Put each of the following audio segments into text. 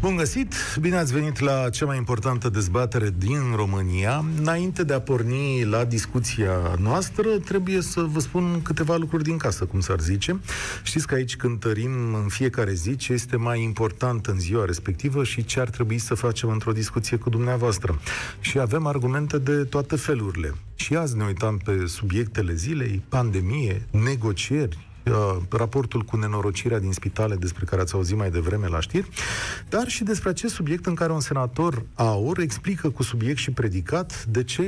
Bun găsit! Bine ați venit la cea mai importantă dezbatere din România. Înainte de a porni la discuția noastră, trebuie să vă spun câteva lucruri din casă, cum s-ar zice. Știți că aici cântărim în fiecare zi ce este mai important în ziua respectivă și ce ar trebui să facem într-o discuție cu dumneavoastră. Și avem argumente de toate felurile. Și azi ne uitam pe subiectele zilei, pandemie, negocieri, Uh, raportul cu nenorocirea din spitale despre care ați auzit mai devreme la știri, dar și despre acest subiect în care un senator aur explică cu subiect și predicat de ce,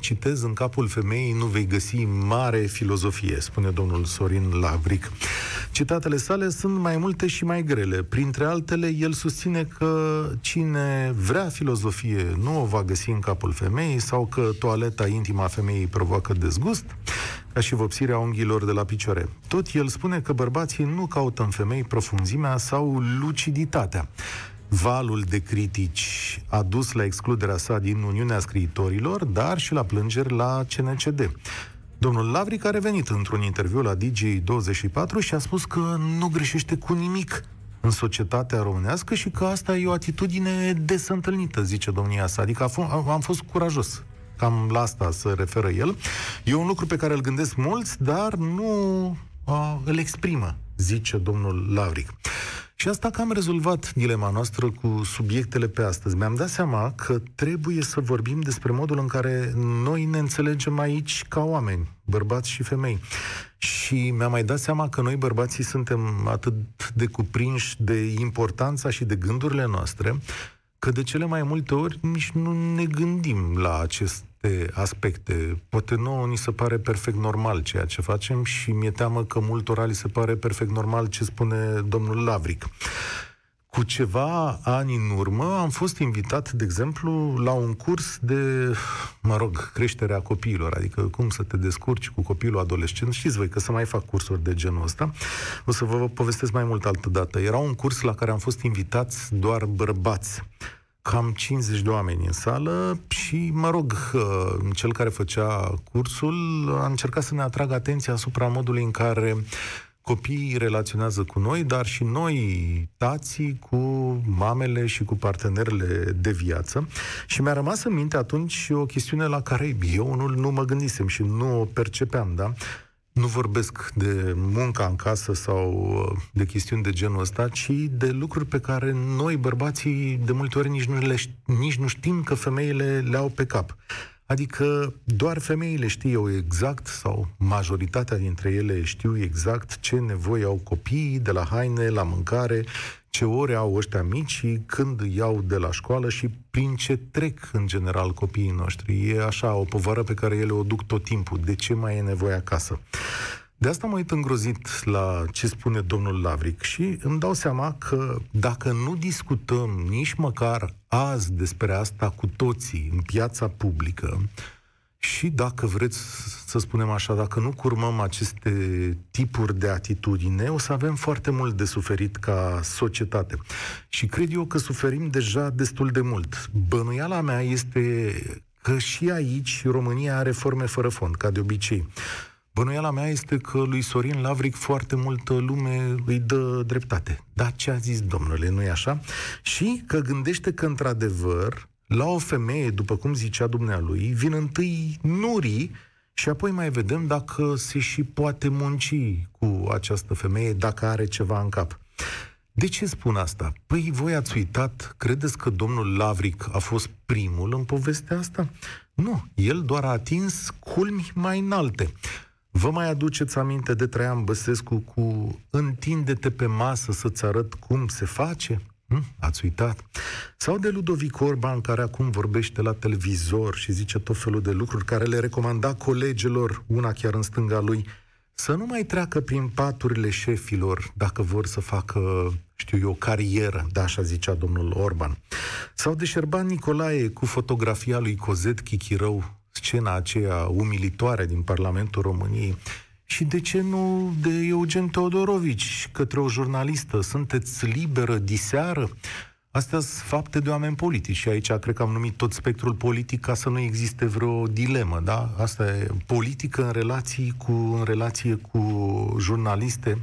citez, în capul femeii nu vei găsi mare filozofie, spune domnul Sorin Lavric. Citatele sale sunt mai multe și mai grele. Printre altele, el susține că cine vrea filozofie nu o va găsi în capul femeii sau că toaleta intimă a femeii provoacă dezgust, ca și vopsirea unghiilor de la picioare. Tot el spune că bărbații nu caută în femei profunzimea sau luciditatea. Valul de critici a dus la excluderea sa din Uniunea Scriitorilor, dar și la plângeri la CNCD. Domnul Lavric a revenit într-un interviu la Digi24 și a spus că nu greșește cu nimic în societatea românească și că asta e o atitudine des întâlnită, zice domnia sa. Adică am fost curajos Cam la asta se referă el. E un lucru pe care îl gândesc mulți, dar nu uh, îl exprimă, zice domnul Lavric. Și asta că am rezolvat dilema noastră cu subiectele pe astăzi. Mi-am dat seama că trebuie să vorbim despre modul în care noi ne înțelegem aici ca oameni, bărbați și femei. Și mi-am mai dat seama că noi bărbații suntem atât de cuprinși de importanța și de gândurile noastre, că de cele mai multe ori nici nu ne gândim la aceste aspecte. Poate nouă ni se pare perfect normal ceea ce facem și mi-e teamă că multora li se pare perfect normal ce spune domnul Lavric. Cu ceva ani în urmă am fost invitat, de exemplu, la un curs de, mă rog, creșterea copiilor, adică cum să te descurci cu copilul adolescent. Știți voi că să mai fac cursuri de genul ăsta. O să vă povestesc mai mult altă dată. Era un curs la care am fost invitați doar bărbați cam 50 de oameni în sală și, mă rog, cel care făcea cursul a încercat să ne atragă atenția asupra modului în care copiii relaționează cu noi, dar și noi, tații, cu mamele și cu partenerele de viață. Și mi-a rămas în minte atunci o chestiune la care eu nu, nu mă gândisem și nu o percepeam, da? Nu vorbesc de munca în casă sau uh, de chestiuni de genul ăsta, ci de lucruri pe care noi, bărbații, de multe ori nici nu, le, nici nu știm că femeile le au pe cap. Adică doar femeile știu exact, sau majoritatea dintre ele știu exact ce nevoie au copiii, de la haine, la mâncare, ce ore au ăștia mici când iau de la școală și prin ce trec în general copiii noștri. E așa o povară pe care ele o duc tot timpul. De ce mai e nevoie acasă? De asta mă uit îngrozit la ce spune domnul Lavric și îmi dau seama că dacă nu discutăm nici măcar azi despre asta cu toții în piața publică, și dacă vreți să spunem așa, dacă nu curmăm aceste tipuri de atitudine, o să avem foarte mult de suferit ca societate. Și cred eu că suferim deja destul de mult. Bănuiala mea este că și aici România are forme fără fond, ca de obicei. Bănuiala mea este că lui Sorin Lavric foarte multă lume îi dă dreptate. Da, ce a zis domnule, nu-i așa? Și că gândește că, într-adevăr, la o femeie, după cum zicea dumnealui, vin întâi nurii și apoi mai vedem dacă se și poate munci cu această femeie, dacă are ceva în cap. De ce spun asta? Păi voi ați uitat, credeți că domnul Lavric a fost primul în povestea asta? Nu, el doar a atins culmi mai înalte. Vă mai aduceți aminte de Traian Băsescu cu întinde-te pe masă să-ți arăt cum se face? Hm? Ați uitat? Sau de Ludovic Orban, care acum vorbește la televizor și zice tot felul de lucruri care le recomanda colegilor, una chiar în stânga lui, să nu mai treacă prin paturile șefilor dacă vor să facă, știu eu, carieră, da, așa zicea domnul Orban. Sau de Șerban Nicolae cu fotografia lui Cozet Chichirău, scena aceea umilitoare din Parlamentul României, și de ce nu de Eugen Teodorovici către o jurnalistă? Sunteți liberă diseară? Astea sunt fapte de oameni politici și aici cred că am numit tot spectrul politic ca să nu existe vreo dilemă, da? Asta e politică în, relații cu, în relație cu jurnaliste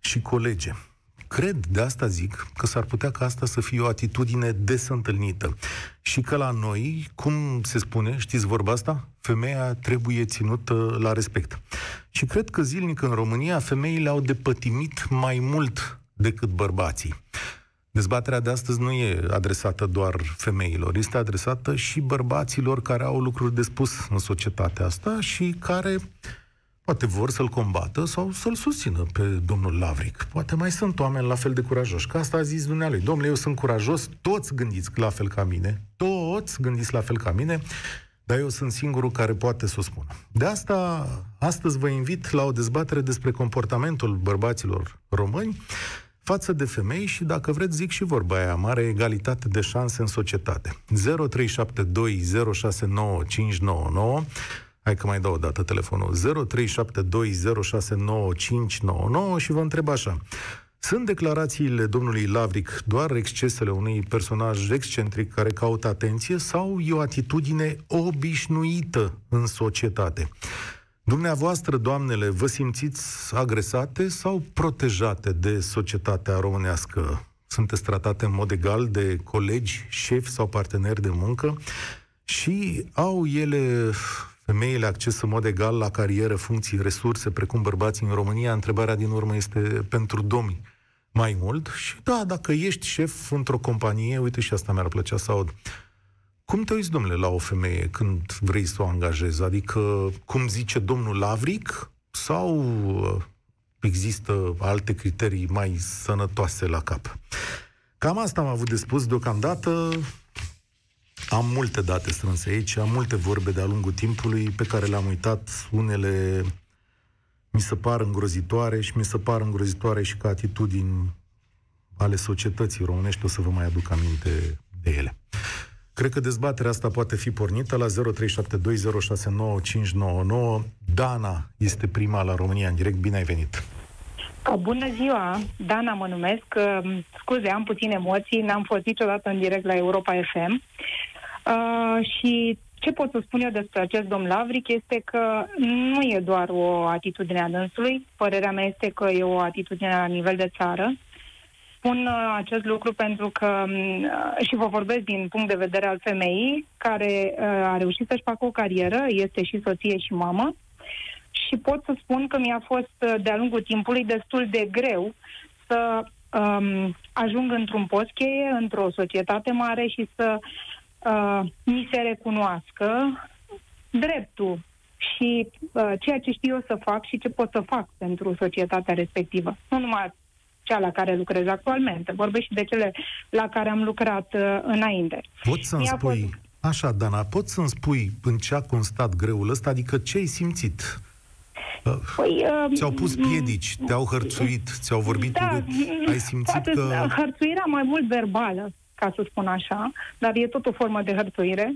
și colege. Cred, de asta zic, că s-ar putea ca asta să fie o atitudine des întâlnită. Și că la noi, cum se spune, știți vorba asta? Femeia trebuie ținută la respect. Și cred că zilnic în România femeile au depătimit mai mult decât bărbații. Dezbaterea de astăzi nu e adresată doar femeilor, este adresată și bărbaților care au lucruri de spus în societatea asta și care poate vor să-l combată sau să-l susțină pe domnul Lavric. Poate mai sunt oameni la fel de curajoși. Că asta a zis dumnealui. Domnule, eu sunt curajos, toți gândiți la fel ca mine, toți gândiți la fel ca mine, dar eu sunt singurul care poate să o spună. De asta, astăzi vă invit la o dezbatere despre comportamentul bărbaților români față de femei și, dacă vreți, zic și vorba aia, mare egalitate de șanse în societate. 0372069599 Hai că mai dau o dată telefonul 0372069599 și vă întreb așa. Sunt declarațiile domnului Lavric doar excesele unui personaj excentric care caută atenție sau e o atitudine obișnuită în societate? Dumneavoastră, doamnele, vă simțiți agresate sau protejate de societatea românească? Sunteți tratate în mod egal de colegi, șefi sau parteneri de muncă și au ele femeile acces în mod egal la carieră, funcții, resurse, precum bărbații în România, întrebarea din urmă este pentru domni mai mult. Și da, dacă ești șef într-o companie, uite și asta mi-ar plăcea să aud, cum te uiți, domnule, la o femeie când vrei să o angajezi? Adică, cum zice domnul Lavric, sau uh, există alte criterii mai sănătoase la cap? Cam asta am avut de spus deocamdată. Am multe date strânse aici, am multe vorbe de-a lungul timpului pe care le-am uitat. Unele mi se par îngrozitoare și mi se par îngrozitoare și ca atitudini ale societății românești. O să vă mai aduc aminte de ele. Cred că dezbaterea asta poate fi pornită la 0372069599. Dana este prima la România în direct. Bine ai venit! Bună ziua! Dana mă numesc. Scuze, am puține emoții. N-am fost niciodată în direct la Europa FM. Uh, și ce pot să spun eu despre acest domn Lavric este că nu e doar o atitudine a dânsului. Părerea mea este că e o atitudine la nivel de țară. Spun uh, acest lucru pentru că uh, și vă vorbesc din punct de vedere al femeii care uh, a reușit să-și facă o carieră, este și soție și mamă și pot să spun că mi-a fost uh, de-a lungul timpului destul de greu să um, ajung într-un post cheie, într-o societate mare și să uh, mi se recunoască dreptul și uh, ceea ce știu eu să fac și ce pot să fac pentru societatea respectivă. Nu numai cea la care lucrez actualmente, vorbesc și de cele la care am lucrat uh, înainte. Poți să-mi Mi-a spui, fost... așa, Dana, poți să-mi spui în ce a constat greul ăsta, adică ce ai simțit? Păi, uh, ți-au pus piedici, te-au hărțuit, ți-au vorbit da, urât, ai simțit poate că... Hărțuirea mai mult verbală, ca să spun așa, dar e tot o formă de hărțuire.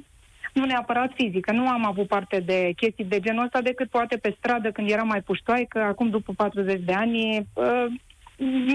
Nu neapărat fizică. Nu am avut parte de chestii de genul ăsta decât poate pe stradă când eram mai că acum după 40 de ani, uh,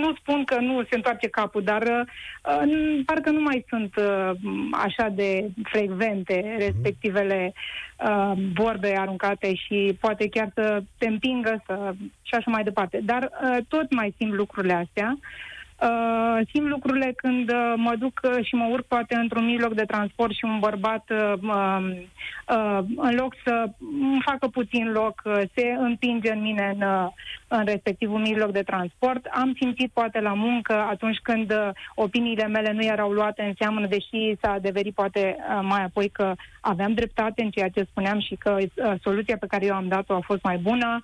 nu spun că nu se întoarce capul, dar uh, parcă nu mai sunt uh, așa de frecvente mhm. respectivele uh, vorbe aruncate și poate chiar să te împingă să, și așa mai departe. Dar uh, tot mai simt lucrurile astea. Uh, Uh, simt lucrurile când uh, mă duc uh, și mă urc poate într-un mijloc de transport și un bărbat uh, um, uh, în loc să îmi facă puțin loc, uh, se împinge în mine în, uh, în respectivul mijloc de transport. Am simțit poate la muncă atunci când uh, opiniile mele nu erau luate în seamă, deși s-a adeverit poate uh, mai apoi că aveam dreptate în ceea ce spuneam și că uh, soluția pe care eu am dat-o a fost mai bună.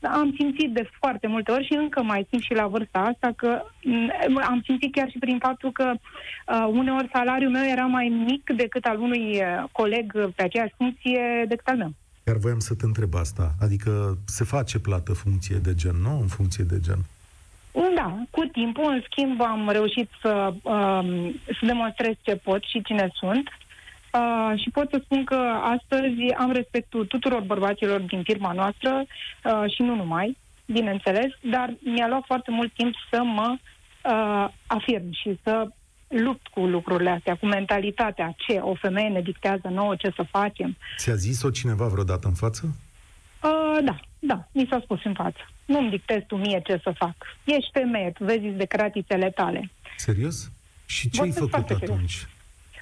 Uh, am simțit de foarte multe ori și încă mai simt și la vârsta asta că mm, am simțit chiar și prin faptul că uh, uneori salariul meu era mai mic decât al unui uh, coleg pe aceeași funcție decât al meu. Chiar voiam să te întreb asta. Adică se face plată funcție de gen, nu? În funcție de gen. Da, cu timpul, în schimb, am reușit să, um, să demonstrez ce pot și cine sunt. Uh, și pot să spun că astăzi am respectul tuturor bărbaților din firma noastră uh, și nu numai, bineînțeles, dar mi-a luat foarte mult timp să mă uh, afirm și să lupt cu lucrurile astea, cu mentalitatea ce o femeie ne dictează nouă ce să facem. Ți-a zis-o cineva vreodată în față? Uh, da, da, mi s-a spus în față. Nu-mi dictezi tu mie ce să fac. Ești femeie, tu vezi de cratițele tale. Serios? Și ce ai făcut atunci? Serios.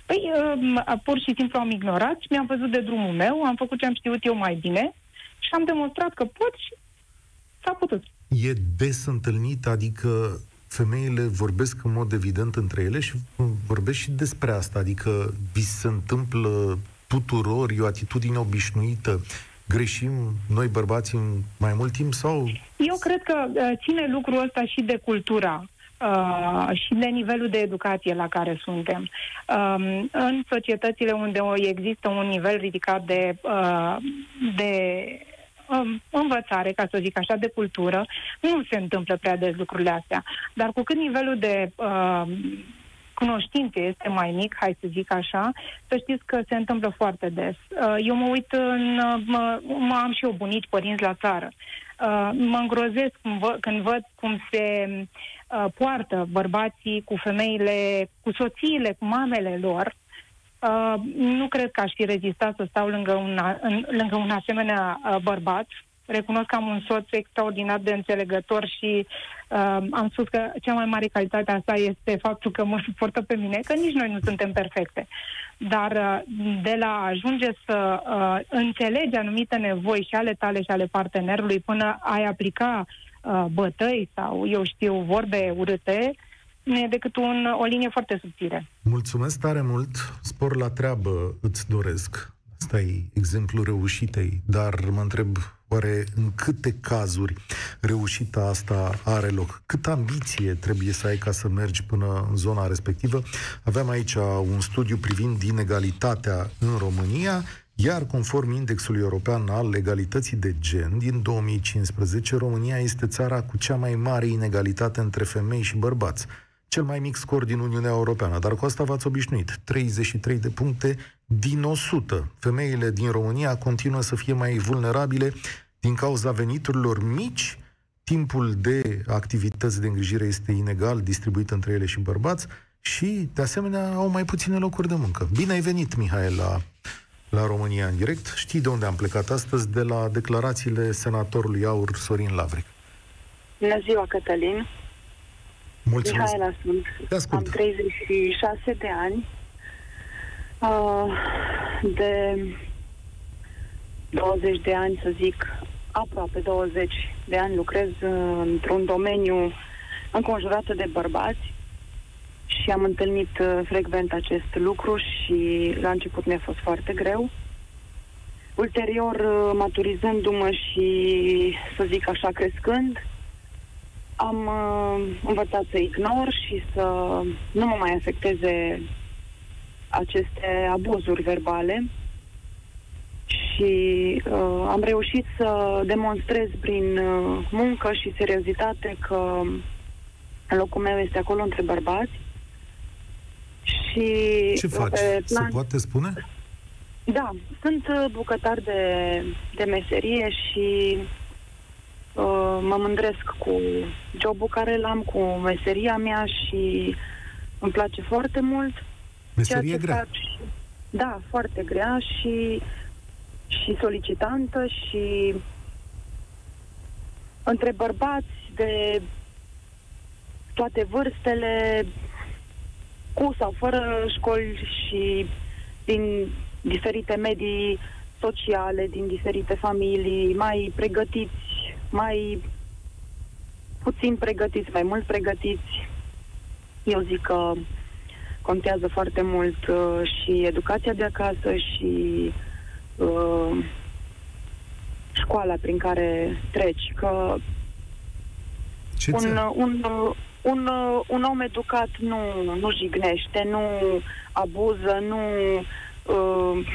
Păi, uh, pur și simplu am ignorat și mi-am văzut de drumul meu, am făcut ce am știut eu mai bine și am demonstrat că pot și s-a putut. E des întâlnit, adică femeile vorbesc în mod evident între ele și vorbesc și despre asta, adică vi se întâmplă tuturor, e o atitudine obișnuită, greșim noi bărbații în mai mult timp sau... Eu cred că uh, ține lucrul ăsta și de cultura uh, și de nivelul de educație la care suntem. Uh, în societățile unde există un nivel ridicat de, uh, de um, învățare, ca să zic așa, de cultură, nu se întâmplă prea des lucrurile astea. Dar cu cât nivelul de uh, cunoștințe este mai mic, hai să zic așa, să știți că se întâmplă foarte des. Uh, eu mă uit în... Mă, mă am și eu bunici părinți la țară. Uh, mă îngrozesc când, vă, când văd cum se uh, poartă bărbații cu femeile, cu soțiile, cu mamele lor. Nu cred că aș fi rezistat să stau lângă un, lângă un asemenea bărbat recunosc că am un soț extraordinar de înțelegător și uh, am spus că cea mai mare calitate a sa este faptul că mă suportă pe mine, că nici noi nu suntem perfecte. Dar uh, de la a ajunge să uh, înțelegi anumite nevoi și ale tale și ale partenerului până ai aplica uh, bătăi sau, eu știu, vorbe urâte, nu e decât un, o linie foarte subțire. Mulțumesc tare mult, spor la treabă îți doresc. Asta e exemplu reușitei, dar mă întreb Oare în câte cazuri reușita asta are loc? Cât ambiție trebuie să ai ca să mergi până în zona respectivă? Aveam aici un studiu privind inegalitatea în România, iar conform indexului european al legalității de gen din 2015, România este țara cu cea mai mare inegalitate între femei și bărbați cel mai mic scor din Uniunea Europeană, dar cu asta v-ați obișnuit. 33 de puncte din 100. Femeile din România continuă să fie mai vulnerabile din cauza veniturilor mici, timpul de activități de îngrijire este inegal distribuit între ele și bărbați și, de asemenea, au mai puține locuri de muncă. Bine ai venit, Mihai, la, la România în direct. Știi de unde am plecat astăzi? De la declarațiile senatorului Aur Sorin Lavric. Bună ziua, Cătălin. Mulțumesc. Mihaela sunt. Am 36 de ani. Uh, de 20 de ani, să zic, aproape 20 de ani lucrez uh, într-un domeniu înconjurată de bărbați și am întâlnit uh, frecvent acest lucru și la început mi-a fost foarte greu. Ulterior, uh, maturizându-mă și, să zic așa, crescând, am uh, învățat să ignor și să nu mă mai afecteze aceste abuzuri verbale și uh, am reușit să demonstrez prin uh, muncă și seriozitate că locul meu este acolo între bărbați. Și Ce faci? Plan... Se poate spune? Da, sunt uh, bucătar de, de meserie și uh, mă mândresc cu jobul care l-am, cu meseria mea și îmi place foarte mult. Meserie grea. Fac, da, foarte grea și și solicitantă și între bărbați de toate vârstele, cu sau fără școli și din diferite medii sociale, din diferite familii, mai pregătiți, mai puțin pregătiți, mai mult pregătiți. Eu zic că contează foarte mult uh, și educația de acasă și uh, școala prin care treci, că Ce un, un, un, un om educat nu, nu jignește, nu abuză, nu uh,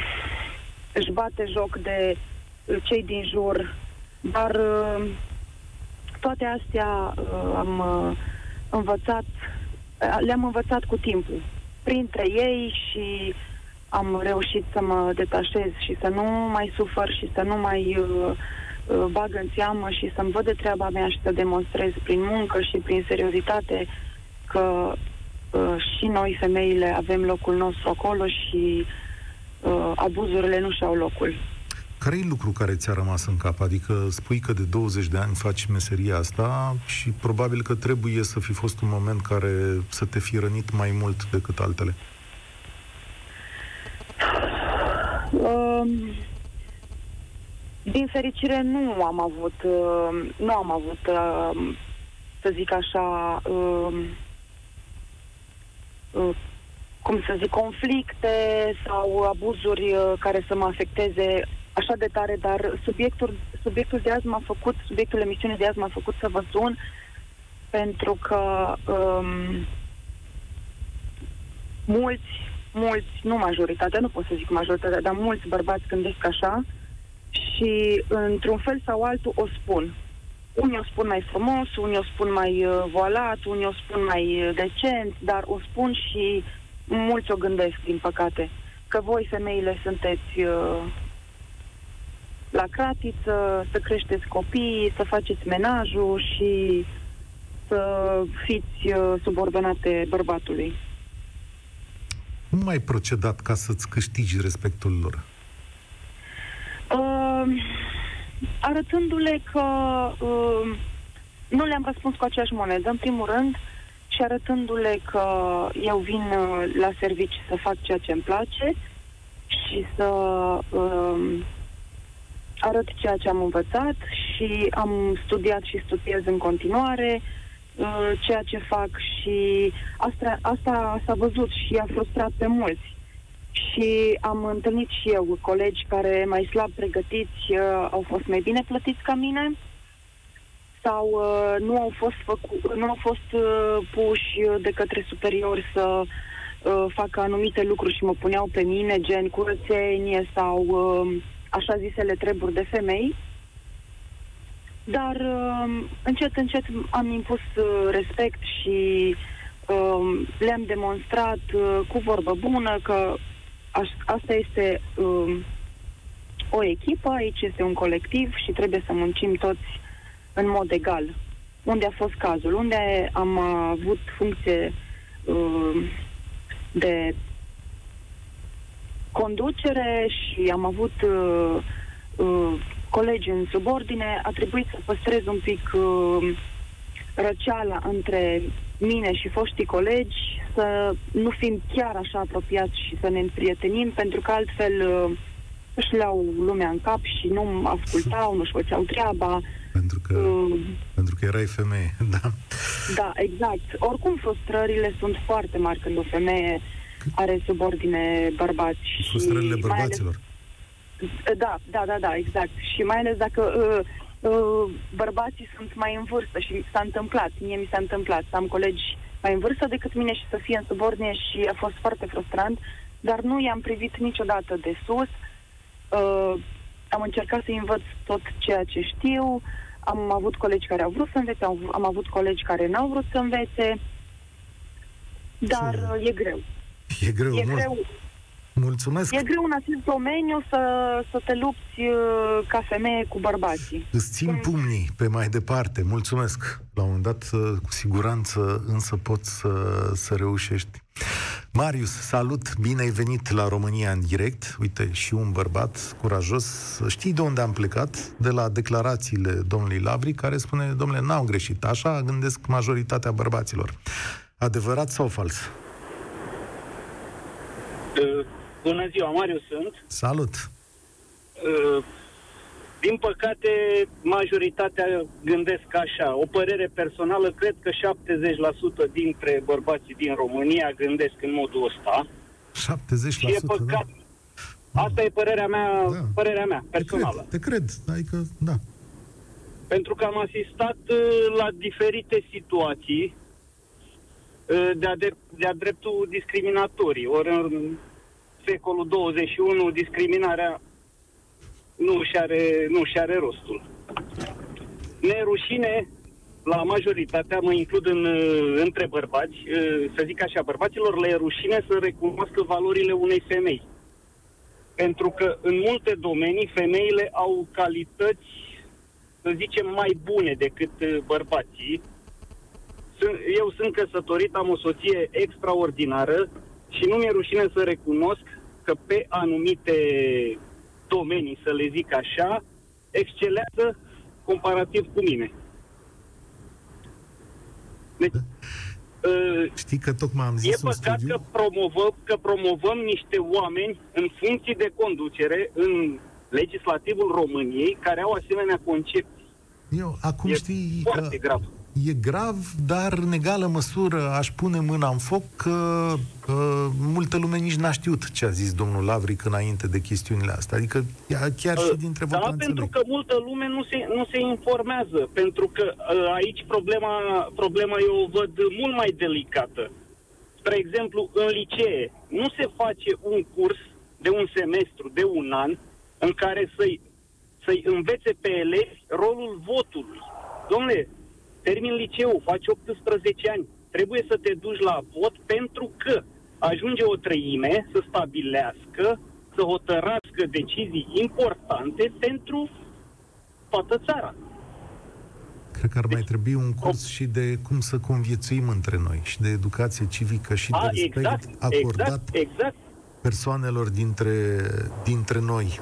își bate joc de cei din jur, dar uh, toate astea uh, am uh, învățat, le-am învățat cu timpul, printre ei și am reușit să mă detașez și să nu mai sufăr și să nu mai uh, uh, bag în seamă și să-mi văd de treaba mea și să demonstrez prin muncă și prin seriozitate că uh, și noi, femeile, avem locul nostru acolo și uh, abuzurile nu și-au locul. Care e lucru care ți-a rămas în cap? Adică spui că de 20 de ani faci meseria asta și probabil că trebuie să fi fost un moment care să te fi rănit mai mult decât altele. Um, din fericire nu am avut, uh, nu am avut, uh, să zic așa, uh, uh, cum să zic, conflicte sau abuzuri uh, care să mă afecteze așa de tare, dar subiectul, subiectul de azi m-a făcut, subiectul emisiunii de azi m-a făcut să vă sun pentru că um, mulți, mulți, nu majoritatea, nu pot să zic majoritatea, dar mulți bărbați gândesc așa și într-un fel sau altul o spun. Unii o spun mai frumos, unii o spun mai uh, voalat, unii o spun mai uh, decent, dar o spun și mulți o gândesc, din păcate, că voi, femeile, sunteți uh, la cratiță, să creșteți copii, să faceți menajul și să fiți uh, subordonate bărbatului. Cum ai procedat ca să-ți câștigi respectul lor? Uh, arătându-le că uh, nu le-am răspuns cu aceeași monedă, în primul rând, și arătându-le că eu vin uh, la servici să fac ceea ce îmi place și să uh, arăt ceea ce am învățat și am studiat și studiez în continuare uh, ceea ce fac și asta, asta s-a văzut și a frustrat pe mulți. Și am întâlnit și eu colegi care mai slab pregătiți uh, au fost mai bine plătiți ca mine sau uh, nu au fost, făcu- nu au fost uh, puși de către superiori să uh, facă anumite lucruri și mă puneau pe mine, gen curățenie sau uh, așa zisele treburi de femei. Dar uh, încet, încet am impus uh, respect și uh, le-am demonstrat uh, cu vorbă bună că aș, asta este uh, o echipă, aici este un colectiv și trebuie să muncim toți în mod egal. Unde a fost cazul? Unde am avut funcție uh, de conducere și am avut uh, uh, colegi în subordine, a trebuit să păstrez un pic uh, răceala între mine și foștii colegi, să nu fim chiar așa apropiați și să ne împrietenim, pentru că altfel uh, își leau lumea în cap și nu ascultau, nu-și făceau treaba. Pentru că, uh, pentru că erai femeie, da. Da, exact. Oricum frustrările sunt foarte mari când o femeie are subordine bărbați. Frustrările bărbaților. Ales, da, da, da, da, exact. Și mai ales dacă uh, uh, bărbații sunt mai în vârstă și s-a întâmplat, mie mi s-a întâmplat să am colegi mai în vârstă decât mine și să fie în subordine și a fost foarte frustrant, dar nu i-am privit niciodată de sus. Uh, am încercat să învăț tot ceea ce știu, am avut colegi care au vrut să învețe, am, am avut colegi care n-au vrut să învețe, dar uh, e greu. E greu, e mult. greu. Mulțumesc. E greu în acest domeniu să, să te lupți uh, ca femeie cu bărbații. Îți țin pumnii pe mai departe. Mulțumesc. La un moment dat, uh, cu siguranță, însă poți să, să reușești. Marius, salut! Bine ai venit la România în direct. Uite, și un bărbat curajos. Știi de unde am plecat? De la declarațiile domnului Lavri, care spune, domnule, n-au greșit. Așa gândesc majoritatea bărbaților. Adevărat sau fals? Uh, bună ziua, Marius sunt. Salut! Uh, din păcate, majoritatea gândesc așa. O părere personală, cred că 70% dintre bărbații din România gândesc în modul ăsta. 70%, Și e păcat. Da. Asta e părerea mea, Da. părerea mea Te personală. cred, te cred. Adică, da. Pentru că am asistat uh, la diferite situații uh, de-a, de, de-a dreptul discriminatorii. Ori în secolul 21 discriminarea nu și are, nu și are rostul. Nerușine la majoritatea, mă includ în, uh, între bărbați, uh, să zic așa, bărbaților le e rușine să recunoască valorile unei femei. Pentru că în multe domenii femeile au calități, să zicem, mai bune decât uh, bărbații. Sunt, eu sunt căsătorit, am o soție extraordinară și nu mi-e rușine să recunosc că pe anumite domenii, să le zic așa, excelează comparativ cu mine. Deci, uh, Știi că tocmai am e zis un păcat studiu... că promovăm, că promovăm niște oameni în funcții de conducere în legislativul României care au asemenea concepții. Eu, acum E știi, foarte uh, grav. E grav, dar în egală măsură aș pune mâna în foc că uh, multă lume nici n-a știut ce a zis domnul Lavric înainte de chestiunile astea. Adică chiar, chiar și dintre Da, votanții pentru lui. că multă lume nu se, nu se informează, pentru că uh, aici problema, problema eu o văd mult mai delicată. Spre exemplu, în licee nu se face un curs de un semestru, de un an, în care să-i, să-i învețe pe elevi rolul votului. Domnule, termin liceul, faci 18 ani, trebuie să te duci la vot pentru că ajunge o treime să stabilească, să hotărască decizii importante pentru toată țara. Cred că ar mai trebui un curs și de cum să conviețuim între noi și de educație civică și de A, respect exact, acordat exact, exact. Persoanelor dintre, dintre noi.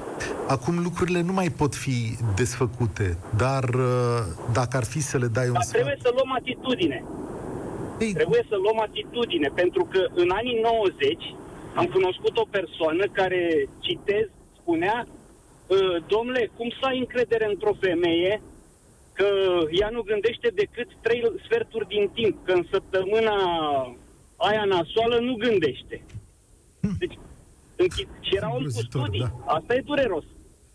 Acum lucrurile nu mai pot fi desfăcute, dar uh, dacă ar fi să le dai un Dar sfat... trebuie să luăm atitudine. Ei, Trebuie să luăm atitudine, pentru că în anii 90 am cunoscut o persoană care, citez, spunea "Ă, Domnule, cum să ai încredere într-o femeie că ea nu gândește decât trei sferturi din timp, că în săptămâna aia nasoală nu gândește. Deci, închi- și era om cu Îngrozitor, studii. da. Asta e dureros.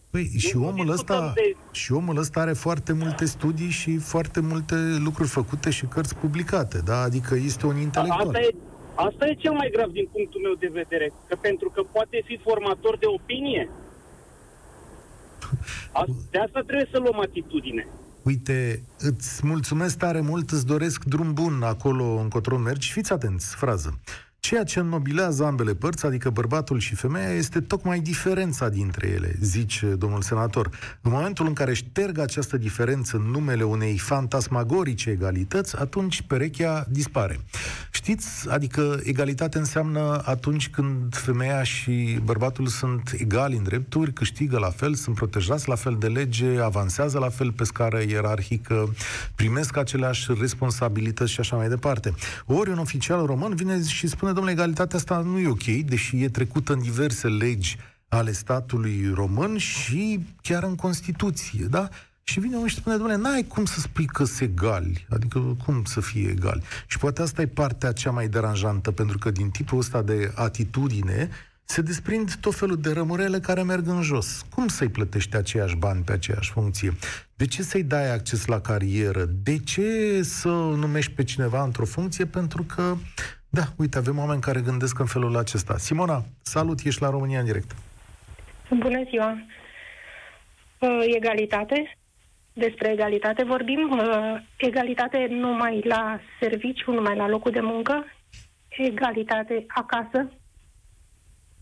Păi și Nu omul discutăm ăsta de- și omul ăsta are foarte multe studii și foarte multe lucruri făcute și cărți publicate, da? Adică este un intelectual. Asta e, asta e cel mai grav din punctul meu de vedere, că pentru că poate fi formator de opinie. A, de asta trebuie să luăm atitudine. Uite, îți mulțumesc tare mult, îți doresc drum bun acolo încotro mergi. Fiți atenți, frază. Ceea ce înnobilează ambele părți, adică bărbatul și femeia, este tocmai diferența dintre ele, zice domnul senator. În momentul în care șterg această diferență în numele unei fantasmagorice egalități, atunci perechea dispare. Știți, adică egalitate înseamnă atunci când femeia și bărbatul sunt egali în drepturi, câștigă la fel, sunt protejați la fel de lege, avansează la fel pe scară ierarhică, primesc aceleași responsabilități și așa mai departe. Ori un oficial român vine și spune, domnule, egalitatea asta nu e ok, deși e trecută în diverse legi ale statului român și chiar în Constituție, da? Și vine unul și spune, domnule, n-ai cum să spui că sunt egali. Adică cum să fie egali? Și poate asta e partea cea mai deranjantă, pentru că din tipul ăsta de atitudine se desprind tot felul de rămurele care merg în jos. Cum să-i plătești aceiași bani pe aceeași funcție? De ce să-i dai acces la carieră? De ce să numești pe cineva într-o funcție? Pentru că, da, uite, avem oameni care gândesc în felul acesta. Simona, salut, ești la România în direct. Bună ziua! Uh, egalitate. Despre egalitate vorbim. Uh, egalitate numai la serviciu, numai la locul de muncă. Egalitate acasă.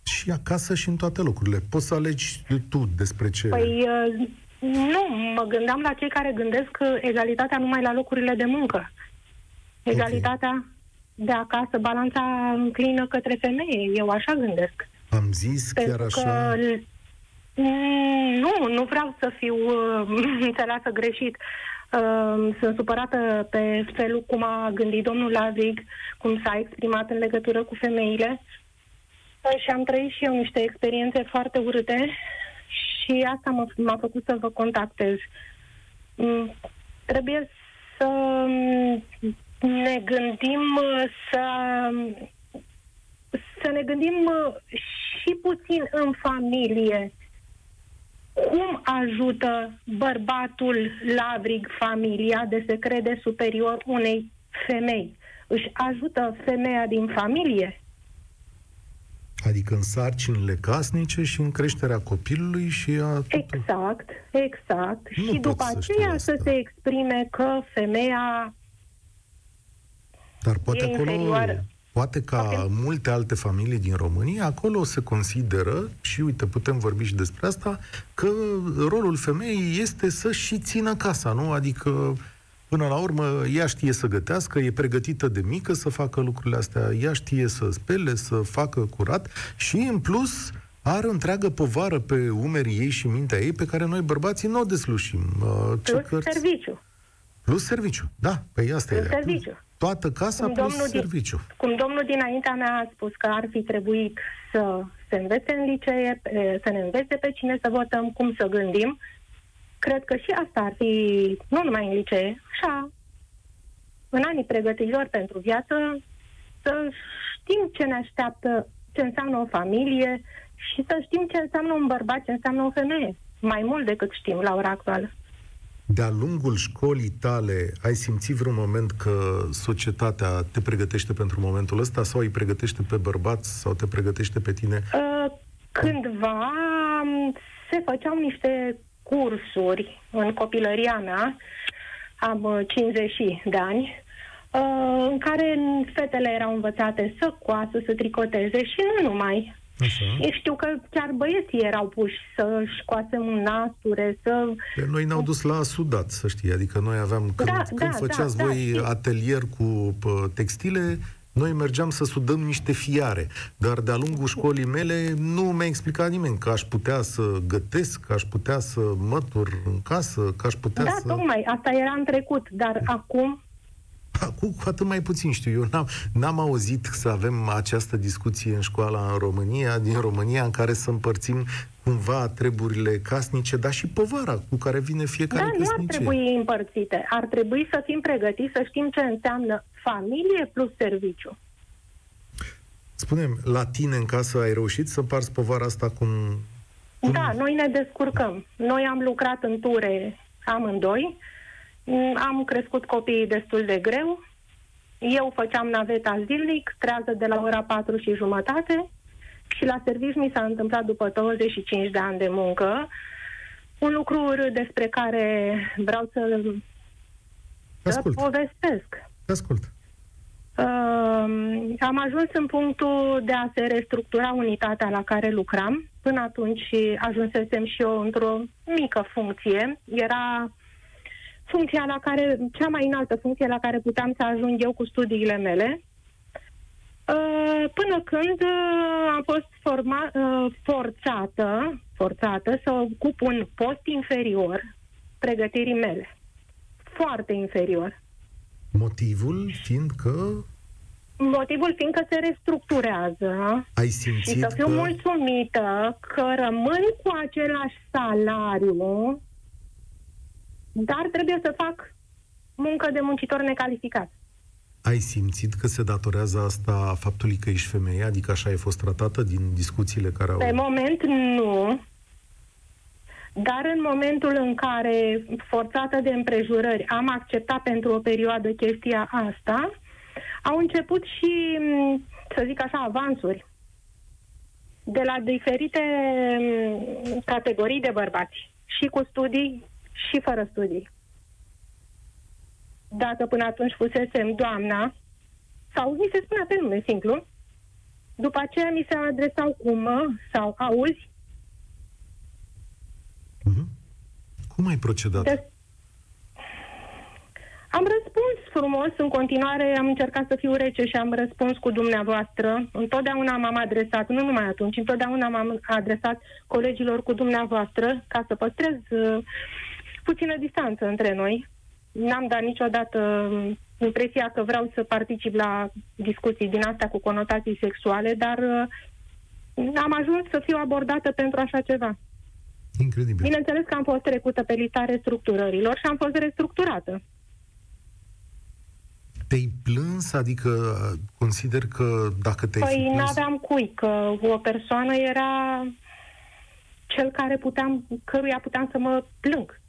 Și acasă și în toate locurile. Poți să alegi tu despre ce... Păi uh, nu, mă gândeam la cei care gândesc uh, egalitatea numai la locurile de muncă. Egalitatea de acasă, balanța înclină către femeie. Eu așa gândesc. Am zis chiar Pentru așa... că mm, nu, nu vreau să fiu uh, înțeleasă greșit. Uh, sunt supărată pe felul cum a gândit domnul Lavig, cum s-a exprimat în legătură cu femeile. Uh, și am trăit și eu niște experiențe foarte urâte și asta m-a, m-a făcut să vă contactez. Mm, Trebuie să mm, ne gândim uh, să să ne gândim uh, și puțin în familie. Cum ajută bărbatul lavrig familia de se crede superior unei femei? Își ajută femeia din familie? Adică în sarcinile casnice și în creșterea copilului și a tuturor. Exact, exact. Nu și pot după să știu aceea asta. să se exprime că femeia Dar poate e acolo, inferioară. poate ca Poate. multe alte familii din România, acolo se consideră, și uite, putem vorbi și despre asta, că rolul femeii este să și țină casa, nu? Adică, până la urmă, ea știe să gătească, e pregătită de mică să facă lucrurile astea, ea știe să spele, să facă curat și, în plus, are o întreagă povară pe umerii ei și mintea ei pe care noi bărbații nu o deslușim. Uh, ce plus cărți... serviciu. Plus serviciu, da, păi asta plus e. serviciu. Toată casa cum plus serviciu. Din, cum domnul dinaintea mea a spus că ar fi trebuit să se învețe în licee, să ne învețe pe cine să votăm, cum să gândim, cred că și asta ar fi, nu numai în licee, așa, în anii pregătirilor pentru viață, să știm ce ne așteaptă, ce înseamnă o familie și să știm ce înseamnă un bărbat, ce înseamnă o femeie. Mai mult decât știm la ora actuală. De-a lungul școlii tale, ai simțit vreun moment că societatea te pregătește pentru momentul ăsta sau îi pregătește pe bărbați sau te pregătește pe tine? Uh, cândva se făceau niște cursuri în copilăria mea, am 50 uh, de ani, uh, în care fetele erau învățate să coasă, să tricoteze și nu numai. Așa. Știu că chiar băieții erau puși să-și coase un nasture, să... Pe noi ne-au dus la sudat, să știi, adică noi aveam, când, da, când da, făceați da, voi da, atelier cu textile, noi mergeam să sudăm niște fiare, dar de-a lungul școlii mele nu mi-a explicat nimeni că aș putea să gătesc, că aș putea să mătur în casă, că aș putea da, să... Da, tocmai, asta era în trecut, dar acum Acum cu atât mai puțin știu. Eu n-am, n-am auzit să avem această discuție în școala în România, din România, în care să împărțim cumva treburile casnice, dar și povara cu care vine fiecare da, căsnicie. nu ar trebui împărțite. Ar trebui să fim pregătiți să știm ce înseamnă familie plus serviciu. Spunem, la tine în casă ai reușit să împarți povara asta cum... cum... Da, noi ne descurcăm. Noi am lucrat în ture amândoi, am crescut copiii destul de greu, eu făceam naveta zilnic, trează de la ora 4 și jumătate și la serviciu mi s-a întâmplat după 25 de ani de muncă un lucru despre care vreau să, să povestesc. Ascult. Uh, am ajuns în punctul de a se restructura unitatea la care lucram. Până atunci ajunsesem și eu într-o mică funcție. Era funcția la care, cea mai înaltă funcție la care puteam să ajung eu cu studiile mele. Uh, până când uh, am fost forma, uh, forțată, forțată să ocup un post inferior pregătirii mele. Foarte inferior. Motivul fiind că... Motivul fiind că se restructurează Ai simțit și să fiu că... mulțumită că rămân cu același salariu, dar trebuie să fac muncă de muncitor necalificat. Ai simțit că se datorează asta faptului că ești femeie? Adică așa ai fost tratată din discuțiile care au... Pe moment nu, dar în momentul în care, forțată de împrejurări, am acceptat pentru o perioadă chestia asta, au început și, să zic așa, avansuri de la diferite categorii de bărbați, și cu studii, și fără studii. Dacă până atunci fusesem doamna, sau mi se spunea pe nume simplu, după aceea mi se adresau cu mă sau auzi, Uh-huh. Cum ai procedat? De- am răspuns frumos, în continuare am încercat să fiu rece și am răspuns cu dumneavoastră. Întotdeauna m-am adresat, nu numai atunci, întotdeauna m-am adresat colegilor cu dumneavoastră ca să păstrez uh, puțină distanță între noi. N-am dat niciodată uh, impresia că vreau să particip la discuții din astea cu conotații sexuale, dar uh, am ajuns să fiu abordată pentru așa ceva. Incredibil. Bineînțeles că am fost trecută pe lista restructurărilor și am fost restructurată. Te-ai plâns? Adică consider că dacă te-ai Păi plâns... n-aveam cui, că o persoană era cel care puteam, căruia puteam să mă plâng.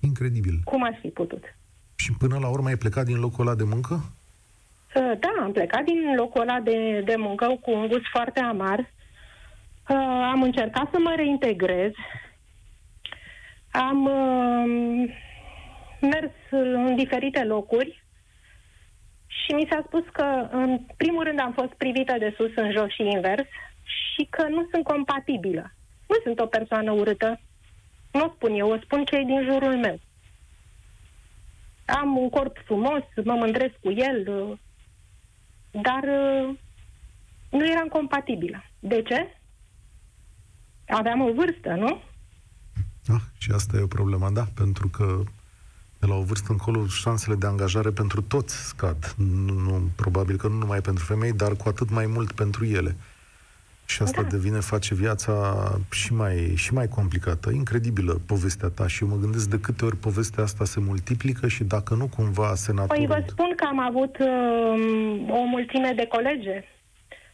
Incredibil. Cum aș fi putut? Și până la urmă ai plecat din locul ăla de muncă? Uh, da, am plecat din locul ăla de, de muncă cu un gust foarte amar. Uh, am încercat să mă reintegrez. Am uh, mers în diferite locuri și mi s-a spus că, în primul rând, am fost privită de sus în jos și invers și că nu sunt compatibilă. Nu sunt o persoană urâtă. Nu o spun eu, o spun cei din jurul meu. Am un corp frumos, mă mândresc cu el, uh, dar uh, nu eram compatibilă. De ce? aveam o vârstă, nu? Ah, și asta e o problemă, da, pentru că de la o vârstă încolo șansele de angajare pentru toți scad. Nu, nu, probabil că nu numai pentru femei, dar cu atât mai mult pentru ele. Și asta da. devine, face viața și mai, și mai complicată. Incredibilă povestea ta și eu mă gândesc de câte ori povestea asta se multiplică și dacă nu cumva senatorul... Păi vă spun că am avut uh, o mulțime de colege,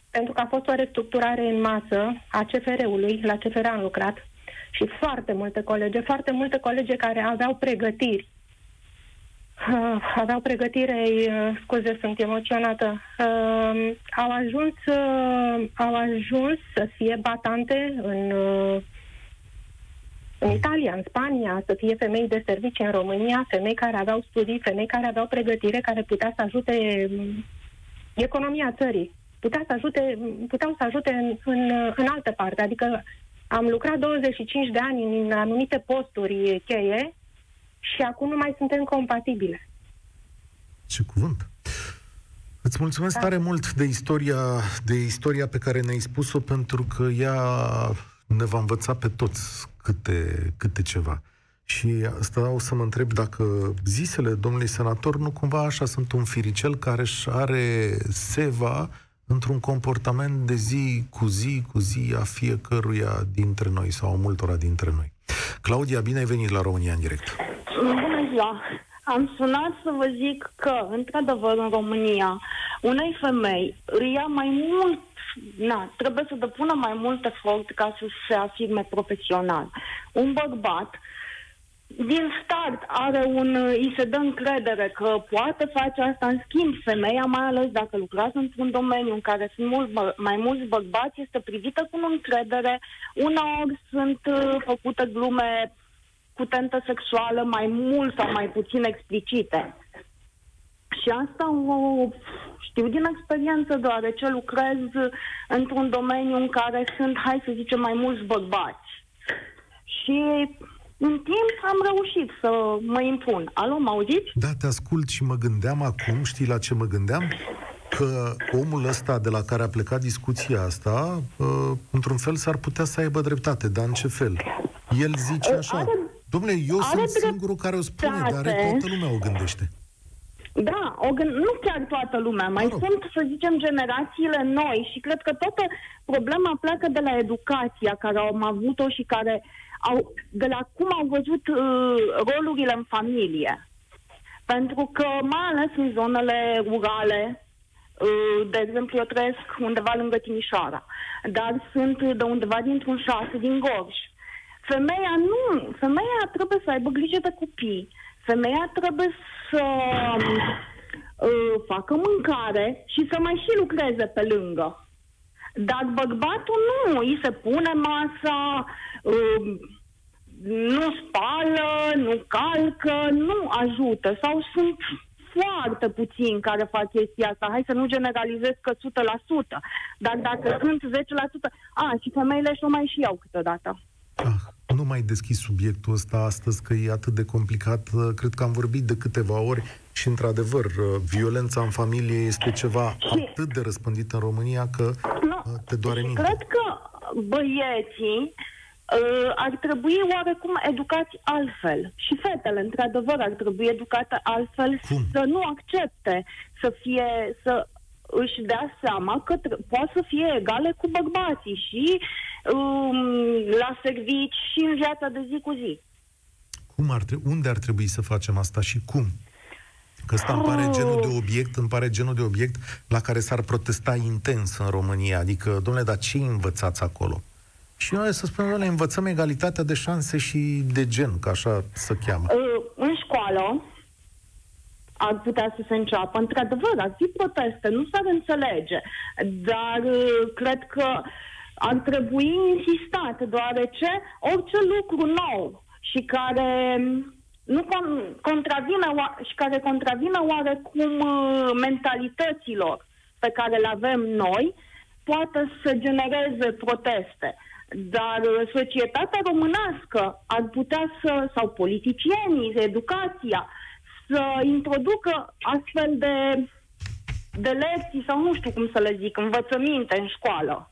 pentru că a fost o restructurare în masă a CFR-ului, la CFR am lucrat, și foarte multe colege, foarte multe colege care aveau pregătiri uh, aveau pregătire, uh, scuze, sunt emoționată, uh, au ajuns uh, au ajuns să fie batante în uh, în Italia, în Spania, să fie femei de servicii în România, femei care aveau studii, femei care aveau pregătire, care putea să ajute um, economia țării. Putea să ajute, puteau să ajute în, în, în altă parte. Adică am lucrat 25 de ani în anumite posturi cheie și acum nu mai suntem compatibile. Ce cuvânt! Îți mulțumesc da. tare mult de istoria, de istoria pe care ne-ai spus-o, pentru că ea ne va învăța pe toți câte, câte ceva. Și asta o să mă întreb dacă zisele domnului senator nu cumva așa sunt un firicel care își are seva într-un comportament de zi cu zi cu zi a fiecăruia dintre noi sau a multora dintre noi. Claudia, bine ai venit la România în direct. Bună ziua! Am sunat să vă zic că, într-adevăr, în România, unei femei îi ia mai mult, na, trebuie să depună mai mult efort ca să se afirme profesional. Un bărbat din start are un, îi se dă încredere că poate face asta. În schimb, femeia, mai ales dacă lucrează într-un domeniu în care sunt mult, mai mulți bărbați, este privită cu încredere. Uneori sunt uh, făcute glume cu tentă sexuală mai mult sau mai puțin explicite. Și asta o știu din experiență, deoarece lucrez într-un domeniu în care sunt, hai să zicem, mai mulți bărbați. Și în timp am reușit să mă impun. Alo, mă auziți? Da, te ascult și mă gândeam acum, știi la ce mă gândeam? Că omul ăsta de la care a plecat discuția asta, uh, într-un fel s-ar putea să aibă dreptate, dar în ce fel? El zice ă, așa, are, domnule, eu are sunt dreptate. singurul care o spune, dar toată lumea o gândește. Da, o gând- nu chiar toată lumea, mai mă sunt, să zicem, generațiile noi și cred că toată problema pleacă de la educația care am avut-o și care au, de la cum au văzut uh, rolurile în familie. Pentru că, mai ales în zonele rurale, uh, de exemplu, eu trăiesc undeva lângă Timișoara, dar sunt de undeva dintr-un șase din Gorj. Femeia nu, femeia trebuie să aibă grijă de copii, femeia trebuie să uh, facă mâncare și să mai și lucreze pe lângă. Dar bărbatul nu, îi se pune masa, uh, nu spală, nu calcă, nu ajută sau sunt foarte puțini care fac chestia asta. Hai să nu generalizez că 100%, dar dacă sunt 10%, a, și femeile și-o mai și iau câteodată. Ah, nu mai deschis subiectul ăsta astăzi, că e atât de complicat. Cred că am vorbit de câteva ori și, într-adevăr, violența în familie este ceva și... atât de răspândit în România că nu, te doare minte. Cred că băieții uh, ar trebui oarecum educați altfel. Și fetele, într-adevăr, ar trebui educate altfel Cum? să nu accepte să fie, să își dea seama că poate să fie egale cu bărbații și um, la servici și în viața de zi cu zi. Cum ar tre- unde ar trebui să facem asta și cum? Că ăsta îmi pare genul de obiect, îmi pare genul de obiect la care s-ar protesta intens în România. Adică, domnule, dar ce învățați acolo? Și noi să spunem, noi învățăm egalitatea de șanse și de gen, ca așa să cheamă. Uh, în școală ar putea să se înceapă. Într-adevăr, ar fi proteste, nu s-ar înțelege. Dar uh, cred că ar trebui insistat, deoarece orice lucru nou și care nu contravine și care contravine oarecum uh, mentalităților pe care le avem noi, poate să genereze proteste. Dar uh, societatea românească ar putea să, sau politicienii, educația, să introducă astfel de, de lecții sau nu știu cum să le zic, învățăminte în școală.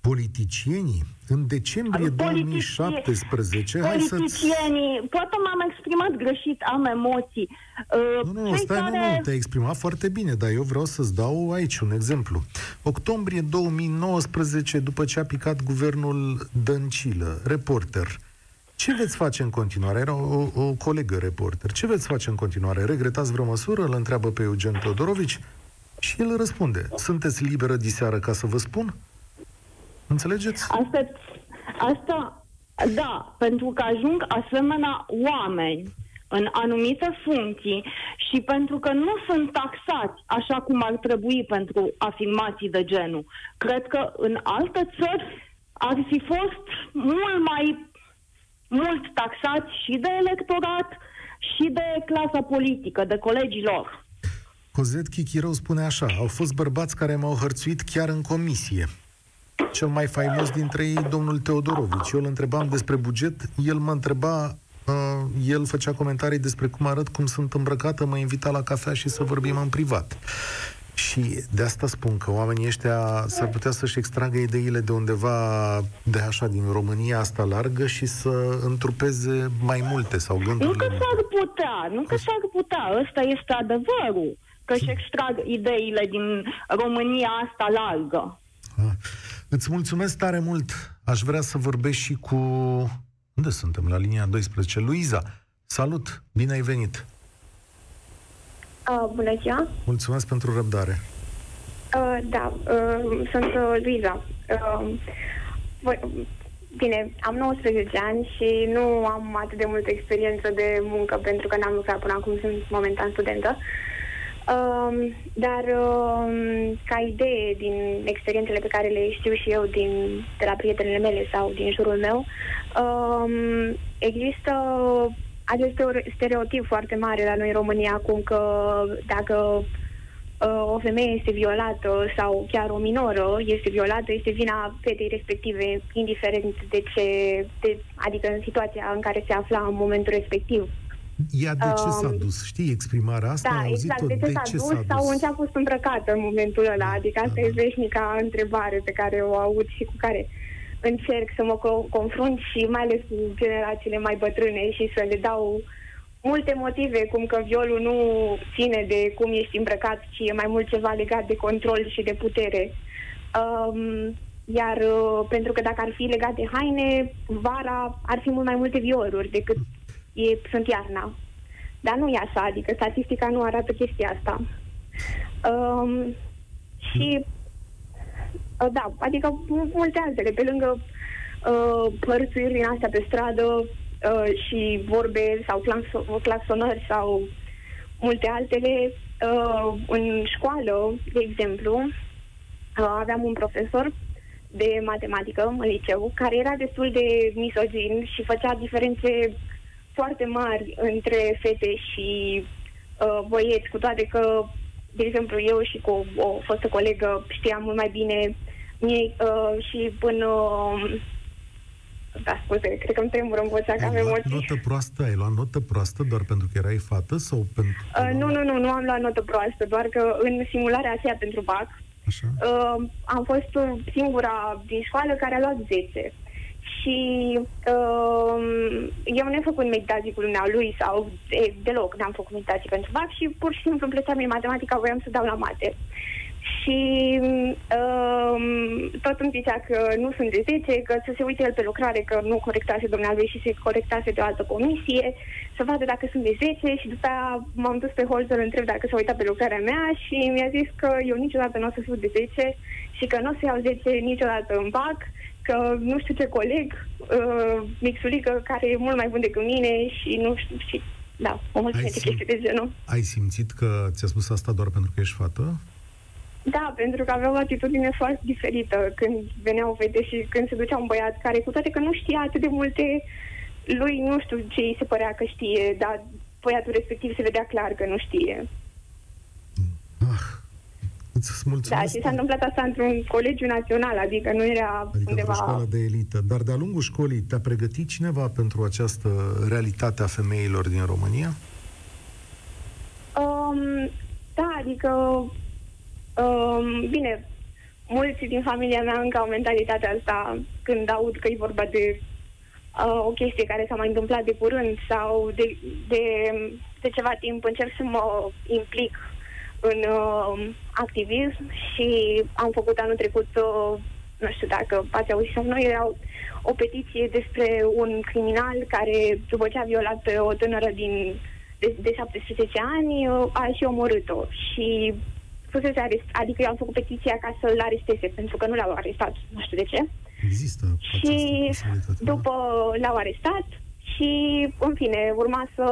Politicienii în decembrie Politici- 2017, hai să Politicienii, poate m-am exprimat greșit, am emoții. Uh, Nu, nu, nu, cei stai, nu, care... nu, te-ai exprimat foarte bine, dar eu vreau să-ți dau aici un exemplu. Octombrie 2019, după ce a picat guvernul Dăncilă, reporter, ce veți face în continuare? Era o, o colegă reporter. Ce veți face în continuare? Regretați vreo măsură? Îl întreabă pe Eugen Todorovici și el răspunde. Sunteți liberă diseară ca să vă spun? Înțelegeți? Asta, asta, da, pentru că ajung asemenea oameni în anumite funcții și pentru că nu sunt taxați așa cum ar trebui pentru afirmații de genul. Cred că în alte țări ar fi fost mult mai mult taxați și de electorat și de clasa politică, de colegii lor. Cozet Chichirău spune așa, au fost bărbați care m-au hărțuit chiar în comisie. Cel mai faimos dintre ei, domnul Teodorovici. Eu îl întrebam despre buget, el mă întreba, uh, el făcea comentarii despre cum arăt, cum sunt îmbrăcată, mă invita la cafea și să vorbim în privat. Și de asta spun că oamenii ăștia s-ar putea să-și extragă ideile de undeva, de așa, din România asta largă și să întrupeze mai multe sau Nu gândurile. că s-ar putea, nu că s-ar putea, ăsta este adevărul, că își extrag ideile din România asta largă. Ah. Îți mulțumesc tare mult. Aș vrea să vorbesc și cu... Unde suntem? La linia 12. Luiza, salut! Bine ai venit! Uh, bună ziua! Mulțumesc pentru răbdare. Uh, da, uh, sunt uh, Luiza. Uh, voi, bine, am 19 ani și nu am atât de multă experiență de muncă pentru că n-am lucrat până acum, sunt momentan studentă. Uh, dar uh, ca idee din experiențele pe care le știu și eu din, de la prietenele mele sau din jurul meu, uh, există acest stereo- stereotip foarte mare la noi în România acum că dacă uh, o femeie este violată sau chiar o minoră este violată, este vina fetei respective, indiferent de ce, de, adică în situația în care se afla în momentul respectiv. Ea de ce s-a Um, dus? Știi exprimarea asta? Da, Ai exact. auzit-o? De ce s-a dus sau în ce a fost îmbrăcată în momentul ăla? Adică asta da. e veșnica întrebare pe care o aud și cu care încerc să mă co- confrunt și mai ales cu generațiile mai bătrâne și să le dau multe motive, cum că violul nu ține de cum ești îmbrăcat, ci e mai mult ceva legat de control și de putere. Um, iar uh, pentru că dacă ar fi legat de haine, vara ar fi mult mai multe violuri decât e, sunt iarna. Dar nu e așa, adică statistica nu arată chestia asta. Um, și uh, da, adică mu- multe altele, pe lângă uh, părțuiri din astea pe stradă uh, și vorbe sau clanso- claxonări sau multe altele, uh, în școală, de exemplu, uh, aveam un profesor de matematică în liceu, care era destul de misogin și făcea diferențe foarte mari între fete și uh, băieți, cu toate că, de exemplu, eu și cu o, o fostă colegă știam mult mai bine mie, uh, și până... Uh, da, scuze, cred că îmi tremură în vocea, că am Ai luat emoții. notă proastă? Ai luat notă proastă doar pentru că erai fată sau pentru... Uh, nu, nu, nu, nu am luat notă proastă, doar că în simularea aceea pentru BAC Așa? uh, am fost uh, singura din școală care a luat 10. Și uh, eu nu am făcut meditații cu lumea lui sau de, deloc n-am făcut meditații pentru BAC și pur și simplu îmi plăcea mie matematica, voiam să dau la mate. Și uh, tot îmi zicea că nu sunt de 10, că să se uite el pe lucrare, că nu corectase dumnealui și se corectase de o altă comisie, să vadă dacă sunt de 10 și după aia m-am dus pe hol să-l întreb dacă s-a uitat pe lucrarea mea și mi-a zis că eu niciodată nu o să fiu de 10 și că nu o să iau 10 niciodată în BAC, că nu știu ce coleg, uh, mixulică, care e mult mai bun decât mine și nu știu, și da, o mulțime Ai de simț- chestii de genul. Ai simțit că ți-a spus asta doar pentru că ești fată? Da, pentru că avea o atitudine foarte diferită când veneau fete și când se ducea un băiat care, cu toate că nu știa atât de multe, lui nu știu ce îi se părea că știe, dar băiatul respectiv se vedea clar că nu știe. Ah, îți Da, mulțumesc. și s-a întâmplat asta într-un colegiu național, adică nu era Adică într-o undeva... școală de elită. Dar de-a lungul școlii te-a pregătit cineva pentru această realitate a femeilor din România? Um, da, adică, um, bine, mulți din familia mea încă au mentalitatea asta când aud că e vorba de uh, o chestie care s-a mai întâmplat de curând sau de, de, de ceva timp încerc să mă implic în uh, activism și am făcut anul trecut, uh, nu știu dacă ați auzit sau nu, era o petiție despre un criminal care, după ce a violat pe o tânără din, de, de 17 ani, uh, a și omorât-o. Și fusese arest, adică eu am făcut petiția ca să-l aresteze, pentru că nu l-au arestat, nu știu de ce. Există Și după l-au arestat și, în fine, urma să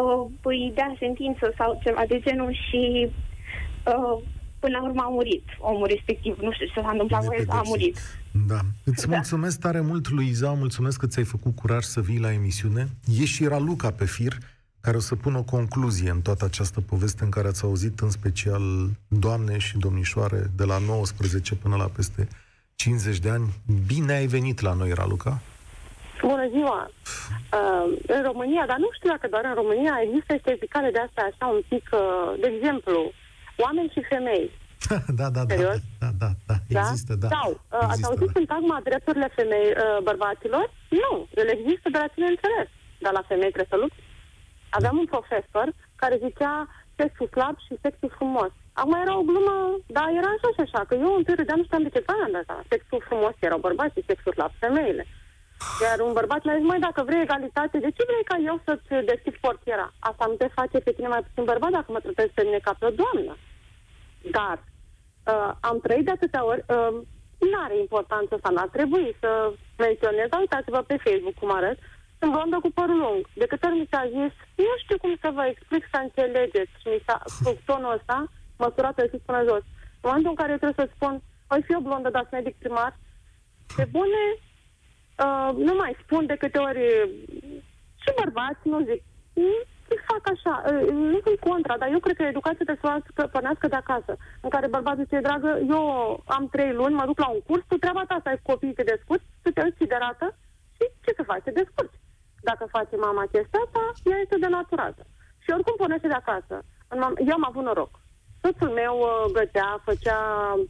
îi dea sentință sau ceva de genul și uh, până la urmă a murit omul respectiv. Nu știu ce s-a întâmplat cu el, a murit. Da. Îți Da. mulțumesc tare mult, Luiza, mulțumesc că ți-ai făcut curaj să vii la emisiune. E și Raluca pe fir, care o să pună o concluzie în toată această poveste în care ați auzit în special doamne și domnișoare de la 19 până la peste 50 de ani. Bine ai venit la noi, Raluca. Bună ziua! Uh, în România, dar nu știu dacă doar în România, există niște zicale de astea așa un pic, uh, de exemplu, oameni și femei. da, da, da, Serios? da, da, da, Da? există, da. Sau, uh, ați Există, auzit da. sintagma drepturile femei uh, bărbaților? Nu, ele există de la tine înțeles. Dar la femei trebuie să lupți. Aveam un profesor care zicea sexul slab și sexul frumos. Acum era o glumă, dar era așa și așa, că eu întâi râdeam și știam de ce fain de asta. Sexul frumos erau bărbații, sexul slab femeile. Iar un bărbat mi-a zis, măi, dacă vrei egalitate, de ce vrei ca eu să-ți deschid portiera? Asta nu te face pe tine mai puțin bărbat dacă mă tratezi pe mine ca pe o doamnă. Dar uh, am trăit de atâtea ori, uh, nu are importanță asta, n-ar trebui să menționez, dar uitați-vă pe Facebook cum arăt, sunt blondă cu părul lung. De câte ori mi s-a zis, nu știu cum să vă explic să înțelegeți și mi s-a cu tonul ăsta, măsurată de sus până jos. În momentul în care eu trebuie să spun, voi fi o blondă, dar sunt medic primar, pe bune, uh, nu mai spun de câte ori și bărbați, nu zic, nu fac așa, uh, nu sunt contra, dar eu cred că educația trebuie să o pornească de acasă, în care bărbatul zice, dragă, eu am trei luni, mă duc la un curs, tu treaba ta să ai copiii, te descurci, tu te uiți siderată și ce să faci, te descurci. Dacă face mama chestia asta, ea este denaturată. Și oricum pornește de acasă. În mom- Eu am avut noroc. Soțul meu uh, gătea, făcea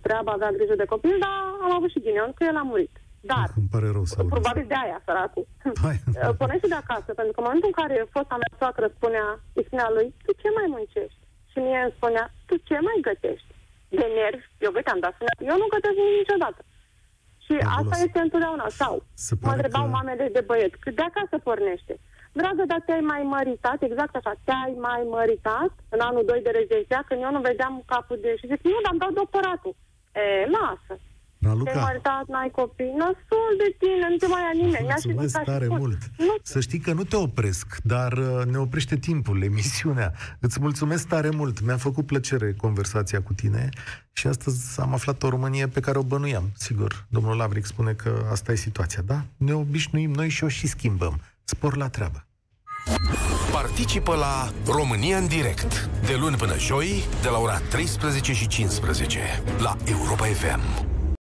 treaba, avea grijă de copil, dar am avut și ghinion că el a murit. Dar, Îmi pare rău să aud. probabil de aia, săracul. Hai. Uh, Pornește de acasă, pentru că în momentul în care fosta mea soacră spunea, îi spunea lui, tu ce mai muncești? Și mie îmi spunea, tu ce mai gătești? De nervi, eu găteam, dar spunea, eu nu gătesc nimic niciodată. Și Fabulos. asta este întotdeauna. Sau, Se mă pare întrebau că- mamele de băieți, cât de acasă pornește? Dragă, dar te-ai mai măritat, exact așa, te-ai mai măritat în anul 2 de rezidenția, când eu nu vedeam capul de... Și zic, nu, dar îmi dau doctoratul. E, lasă. Te-ai Raluca, măritat, n-ai copii, nasol de tine, nu te mai ia nimeni. Mi-a și mulțumesc zis, tare spus, mult. Nu Să știi că nu te opresc, dar uh, ne oprește timpul, emisiunea. Îți mulțumesc tare mult. Mi-a făcut plăcere conversația cu tine și astăzi am aflat o Românie pe care o bănuiam. Sigur, domnul Lavric spune că asta e situația, da? Ne obișnuim noi și o și schimbăm. Spor la treabă. Participă la România în direct de luni până joi de la ora 13 și 15 la Europa FM.